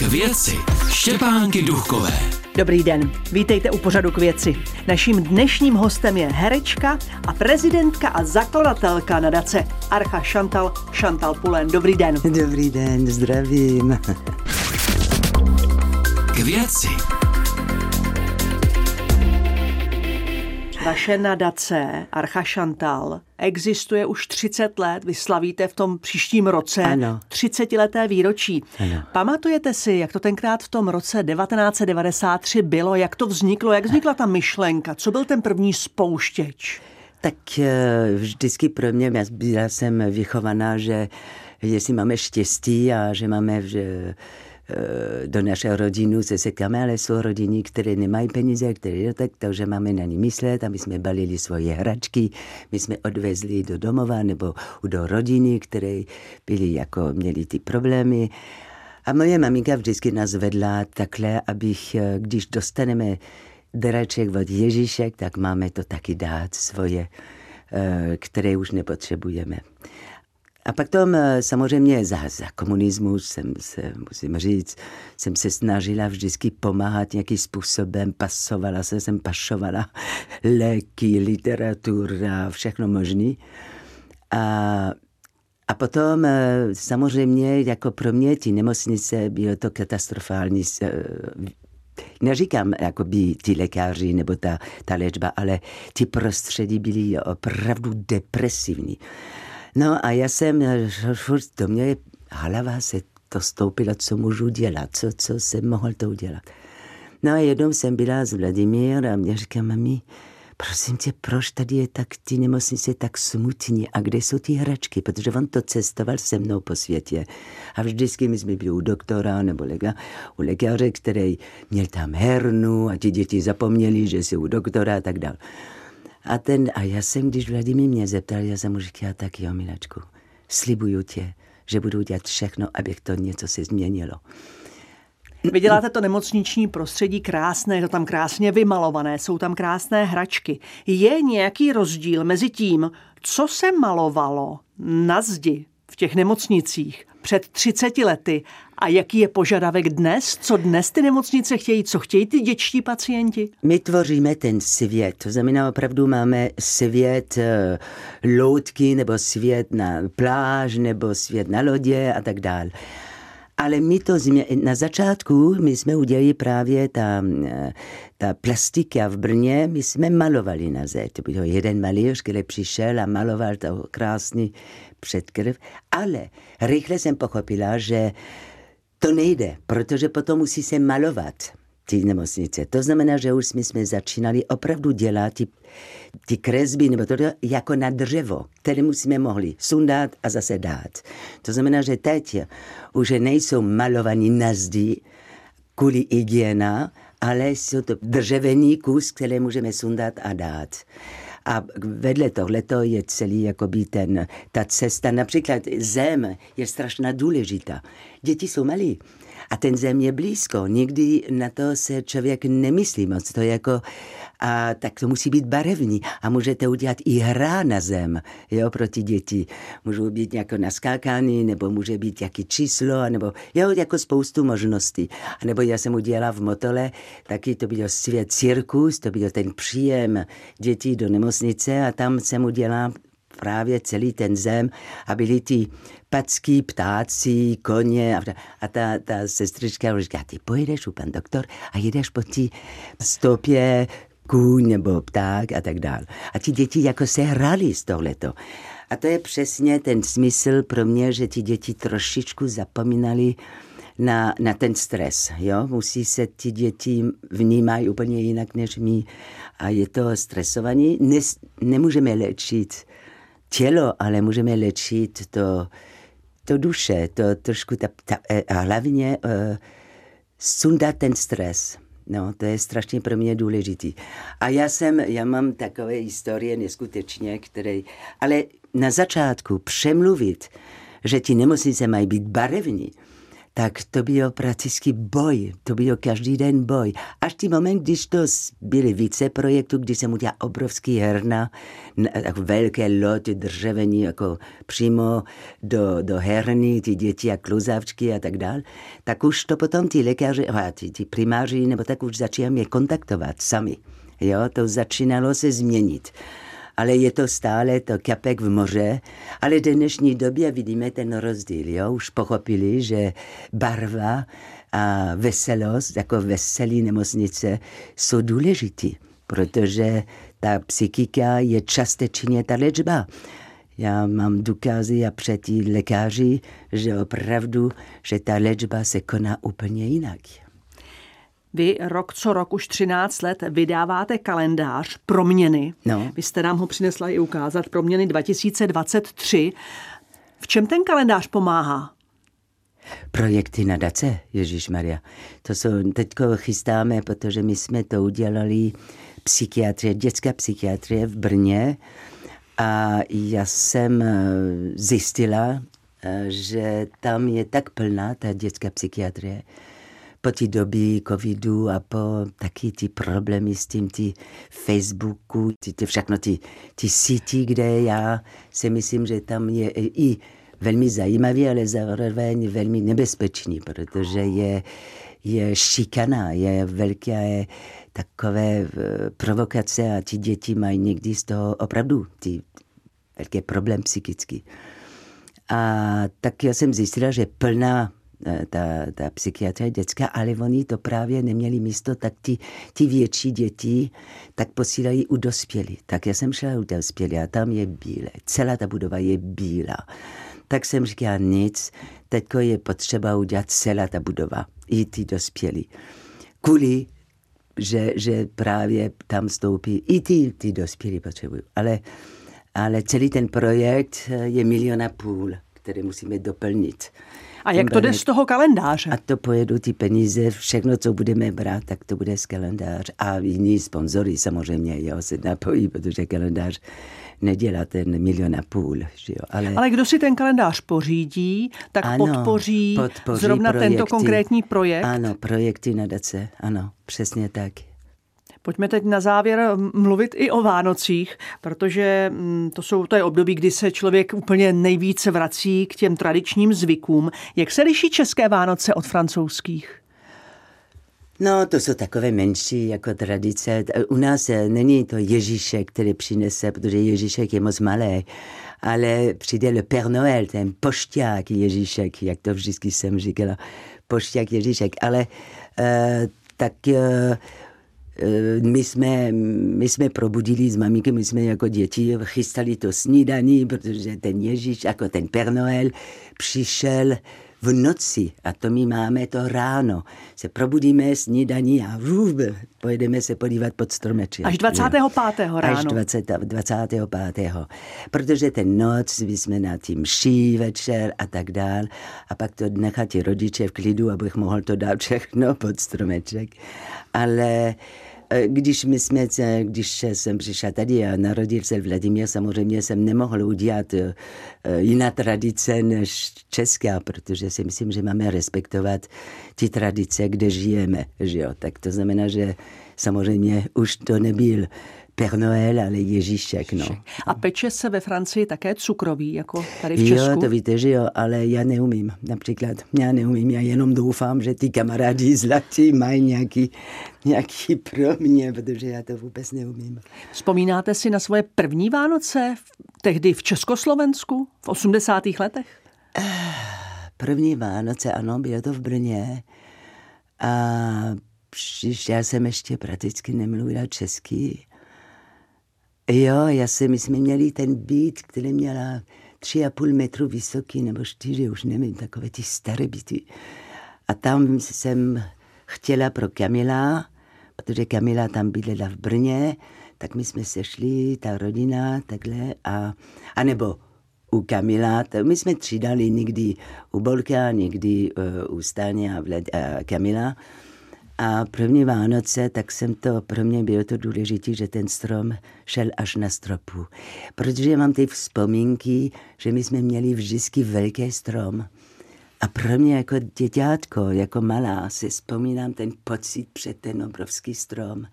K věci Štěpánky Duchové. Dobrý den, vítejte u pořadu k věci. Naším dnešním hostem je herečka a prezidentka a zakladatelka nadace Archa Chantal, Chantal Pulen. Dobrý den. Dobrý den, zdravím. K věci Vaše nadace Archa Chantal existuje už 30 let, vy slavíte v tom příštím roce Ano. 30 leté výročí. Ano. Pamatujete si, jak to tenkrát v tom roce 1993 bylo, jak to vzniklo, jak vznikla ta myšlenka, co byl ten první spouštěč? Tak eh, vždycky pro mě, já byla jsem vychovaná, že jestli máme štěstí a že máme že do naše rodinu se sekáme, ale jsou rodiny, které nemají peníze, které tak, takže máme na ně myslet a my jsme balili svoje hračky, my jsme odvezli do domova nebo do rodiny, které byly jako, měli ty problémy. A moje maminka vždycky nás vedla takhle, abych, eh, když dostaneme dareček od Ježíšek, tak máme to taky dát svoje, eh, které už nepotřebujeme. A pak tom eh, samozřejmě za, za komunismu jsem se, musím říct, jsem se snažila vždycky pomáhat nějakým způsobem, pasovala se, jsem pašovala léky, literatura, všechno možný. A a potom eh, samozřejmě jako pro mě ty nemocnice bylo to katastrofální. eh, Neříkám jako by ty lékaři nebo ta, ta léčba, ale ty prostředí byly opravdu depresivní. No a já jsem eh, furt do mě hlava se to stoupila, co můžu dělat, co, co jsem mohl to udělat. No a jednou jsem byla s Vladimír a mě říká, mami, prosím tě, proč tady je tak ty nemocnice tak smutní a kde jsou ty hračky? Protože on to cestoval se mnou po světě. A vždycky my jsme byli u doktora nebo lega, u lékaře, který měl tam hernu a ti děti zapomněli, že jsou u doktora a tak dále. A, ten, a já jsem, když Vladimír mě zeptal, já jsem mu říkala, tak jo, milačku, slibuju tě, že budu dělat všechno, abych to něco se změnilo. Vy děláte to nemocniční prostředí krásné, je to tam krásně vymalované, jsou tam krásné hračky. Je nějaký rozdíl mezi tím, co se malovalo na zdi v těch nemocnicích před 30 lety a jaký je požadavek dnes, co dnes ty nemocnice chtějí, co chtějí ty dětští pacienti? My tvoříme ten svět, to znamená opravdu máme svět eh, loutky, nebo svět na pláž, nebo svět na lodě a tak dále. Ale my to změ- na začátku, my jsme udělali právě ta, eh, ta plastika v Brně, my jsme malovali na zeď. To byl jeden malíř, který přišel a maloval to krásný předkrv, ale rychle jsem pochopila, že to nejde, protože potom musí se malovat ty nemocnice. To znamená, že už jsme, jsme začínali opravdu dělat ty, ty kresby nebo to jako na dřevo, které musíme mohli sundat a zase dát. To znamená, že teď už nejsou malovaní na zdi kvůli hygiena, ale jsou to dřevěný kus, které můžeme sundat a dát. A vedle tohleto je celý jakoby ten, ta cesta. Například zem je strašně důležitá. Děti jsou malí. A ten zem je blízko. Nikdy na to se člověk nemyslí moc. To je jako, a tak to musí být barevný. A můžete udělat i hra na zem, jo, pro ty děti. Můžou být jako naskákaný, nebo může být jaký číslo, nebo jo, jako spoustu možností. A nebo já jsem udělala v Motole, taky to byl svět cirkus, to byl ten příjem dětí do nemocnice a tam jsem udělala právě celý ten zem a byli ty packy, ptáci, koně a, a ta, ta sestrička říká, ty pojedeš u pan doktor a jedeš po té stopě kůň nebo pták a tak dále. A ti děti jako se hrali z tohleto. A to je přesně ten smysl pro mě, že ti děti trošičku zapomínali na, na ten stres. Jo? Musí se ti děti vnímají úplně jinak než my a je to stresovaní. Nes, nemůžeme léčit tělo, ale můžeme léčit to, to duše, to trošku ta, ta, a hlavně uh, sundat ten stres. No, to je strašně pro mě důležitý. A já jsem, já mám takové historie neskutečně, které, ale na začátku přemluvit, že ti nemocnice mají být barevní, tak to byl prakticky boj, to byl každý den boj. Až ty moment, když to byly více projektů, kdy jsem udělal obrovský herna, jako velké loty dřevení, jako přímo do, do herny, ty děti a kluzavčky a tak dále, tak už to potom ty lékaři, ty, ty primáři, nebo tak už začali mě kontaktovat sami. Jo, to začínalo se změnit ale je to stále to kapek v moře. Ale v dnešní době vidíme ten rozdíl. Jo? Už pochopili, že barva a veselost, jako veselí nemocnice, jsou důležitý, protože ta psychika je částečně ta léčba. Já mám důkazy a před lékaři, že opravdu, že ta léčba se koná úplně jinak. Vy rok co rok, už 13 let, vydáváte kalendář Proměny. No. Vy jste nám ho přinesla i ukázat, Proměny 2023. V čem ten kalendář pomáhá? Projekty nadace, Ježíš Maria. To jsou, teďko chystáme, protože my jsme to udělali psychiatrie, dětská psychiatrie v Brně a já jsem eh, zjistila, eh, že tam je tak plná ta dětská psychiatrie, po té době covidu a po taky ty problémy s tím ty Facebooku, ty, ty všechno ty, ty síti, kde já si myslím, že tam je i velmi zajímavý, ale zároveň velmi nebezpečný, protože je, je šikana, je velké takové eh, provokace a ti děti mají někdy z toho opravdu ty velké problém psychický. A tak já jsem zjistila, že plná ta, ta psychiatrie dětská, ale oni to právě neměli místo, tak ty, ty větší děti tak posílají u dospělí. Tak já jsem šla u dospělí a tam je bílé. Celá ta budova je bílá. Tak jsem říkala nic, teďko je potřeba udělat celá ta budova, i ty dospělí. Kvůli že, že právě tam stoupí i ty, ty dospělí potřebují. Ale, ale celý ten projekt je milion a půl, který musíme doplnit. A jak to jde z toho kalendáře? A to pojedu ty peníze, všechno, co budeme brát, tak to bude z kalendář. A jiní sponzory samozřejmě, jo, se napojí, protože kalendář nedělá ten milion a půl. Že jo? Ale, Ale kdo si ten kalendář pořídí, tak ano, podpoří, podpoří zrovna projekty, tento konkrétní projekt? Ano, projekty nadace, ano, přesně tak. Pojďme teď na závěr mluvit i o Vánocích, protože mm, to, jsou, to je období, kdy se člověk úplně nejvíce vrací k těm tradičním zvykům. Jak se liší české Vánoce od francouzských? No, to jsou takové menší jako tradice. U nás eh, není to Ježíšek, který přinese, protože Ježíšek je moc malý, ale přijde le Père Noël, ten pošťák Ježíšek, jak to vždycky jsem říkala, pošťák Ježíšek. Ale uh, tak uh, my jsme, my jsme probudili s maminkou, my jsme jako děti chystali to snídaní, protože ten Ježíš, jako ten Père Noël, přišel v noci a to my máme to ráno. Se probudíme snídaní a vůb, pojedeme se podívat pod stromeček. Až 25. ráno. Až 20, 25. Protože ten noc my jsme na tím ší večer a tak dál a pak to nechat ti rodiče v klidu, abych mohl to dát všechno pod stromeček. Ale Eh, když my jsme, když jsem přišla tady a narodil se Vladimír, samozřejmě jsem nemohl udělat eh, jiná tradice než česká, protože si myslím, že máme respektovat ty tradice, kde žijeme. Že jo? Tak to znamená, že samozřejmě už to nebyl Père Noël, ale Ježíšek, no. A peče se ve Francii také cukroví, jako tady v Česku? Jo, to víte, že jo, ale já neumím, například. Já neumím, já jenom doufám, že ty kamarádi zlatí mají nějaký, nějaký pro mě, protože já to vůbec neumím. Vzpomínáte si na svoje první Vánoce, tehdy v Československu, v 80. letech? První Vánoce, ano, bylo to v Brně. A já jsem ještě prakticky nemluvila česky. Jo, já si, my jsme měli ten byt, který měla tři a půl metru vysoký, nebo čtyři, už nevím, takové ty staré byty. A tam jsem chtěla pro Kamila, protože Kamila tam bydlela v Brně, tak my jsme se šli, ta rodina, takhle, a, a nebo u Kamila, tak my jsme třídali někdy u Bolka, někdy uh, u Stáně a, a Kamila. A první Vánoce, tak jsem to, pro mě bylo to důležité, že ten strom šel až na stropu. Protože mám ty vzpomínky, že my jsme měli vždycky velký strom. A pro mě jako děťátko, jako malá, si vzpomínám ten pocit před ten obrovský strom.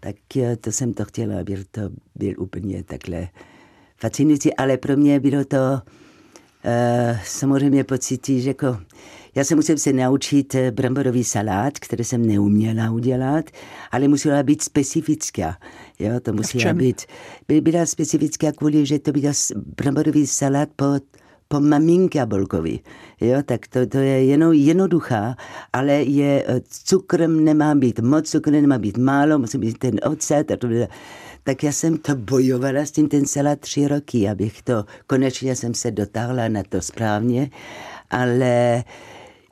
Tak to jsem to chtěla, aby to byl úplně takhle fascinující, ale pro mě bylo to samozřejmě pocit, že jako já jsem musel se naučit eh, bramborový salát, který jsem neuměla udělat, ale musela být specifická. Jo, to musela být, by byla specifická kvůli, že to byl bramborový salát po, po maminka Bolkovi. Jo, tak to, to je jenom jednoduchá, ale je, eh, cukrem nemá být moc, cukr nemá být málo, musí být ten ocet a to bylo, tak já jsem to bojovala s tím ten salát tři roky, abych to, konečně jsem se dotáhla na to správně, ale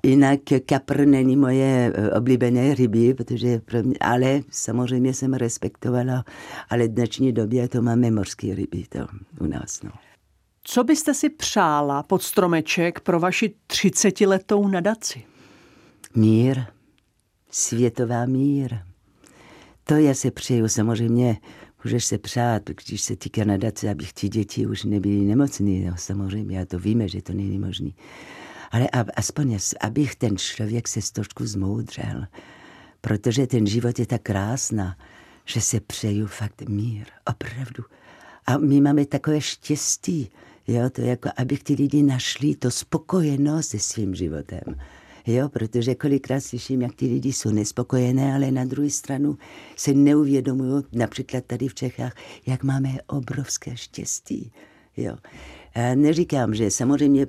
Jinak kapr není moje eh, oblíbené ryby, protože pro mě, ale samozřejmě jsem respektovala, ale v dnešní době to máme mořské ryby to u nás. No. Co byste si přála pod stromeček pro vaši 30-letou nadaci? Mír, světová mír. To já se přeju samozřejmě, můžeš se přát, když se týká nadace, abych ti děti už nebyly nemocný, no, samozřejmě, a to víme, že to není možné ale aspoň, abych ten člověk se trošku zmoudřel, protože ten život je tak krásná, že se přeju fakt mír, opravdu. A my máme takové štěstí, jo, to jako, abych ty lidi našli to spokojenost se svým životem. Jo, protože kolikrát slyším, jak ty lidi jsou nespokojené, ale na druhou stranu se neuvědomují, například tady v Čechách, jak máme obrovské štěstí. Jo. Neříkám, že samozřejmě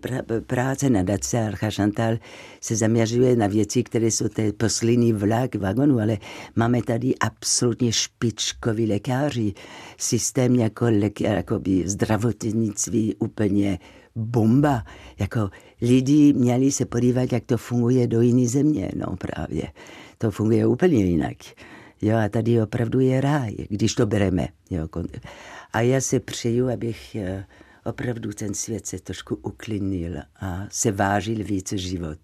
práce na Dace Archa Chantal se zaměřuje na věci, které jsou ty poslední vlak vagonu, ale máme tady absolutně špičkoví lékaři, systém jako, jako by zdravotnictví úplně bomba. Jako lidi měli se podívat, jak to funguje do jiné země, no právě. To funguje úplně jinak. Jo, a tady opravdu je ráj, když to bereme. Jo. A já se přeju, abych eh, opravdu ten svět se trošku uklidnil a se vážil více život.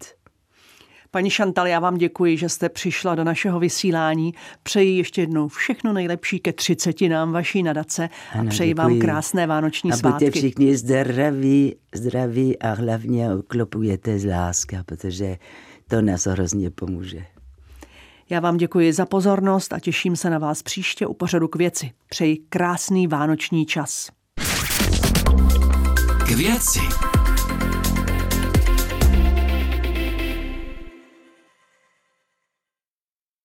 Paní Šantal, já vám děkuji, že jste přišla do našeho vysílání. Přeji ještě jednou všechno nejlepší ke třicetinám vaší nadace a ano, přeji děkuji. vám krásné vánoční a svátky. A buďte všichni zdraví, zdraví a hlavně uklopujete z láska, protože to nás hrozně pomůže. Já vám děkuji za pozornost a těším se na vás příště u pořadu k věci. Přeji krásný vánoční čas. K věci.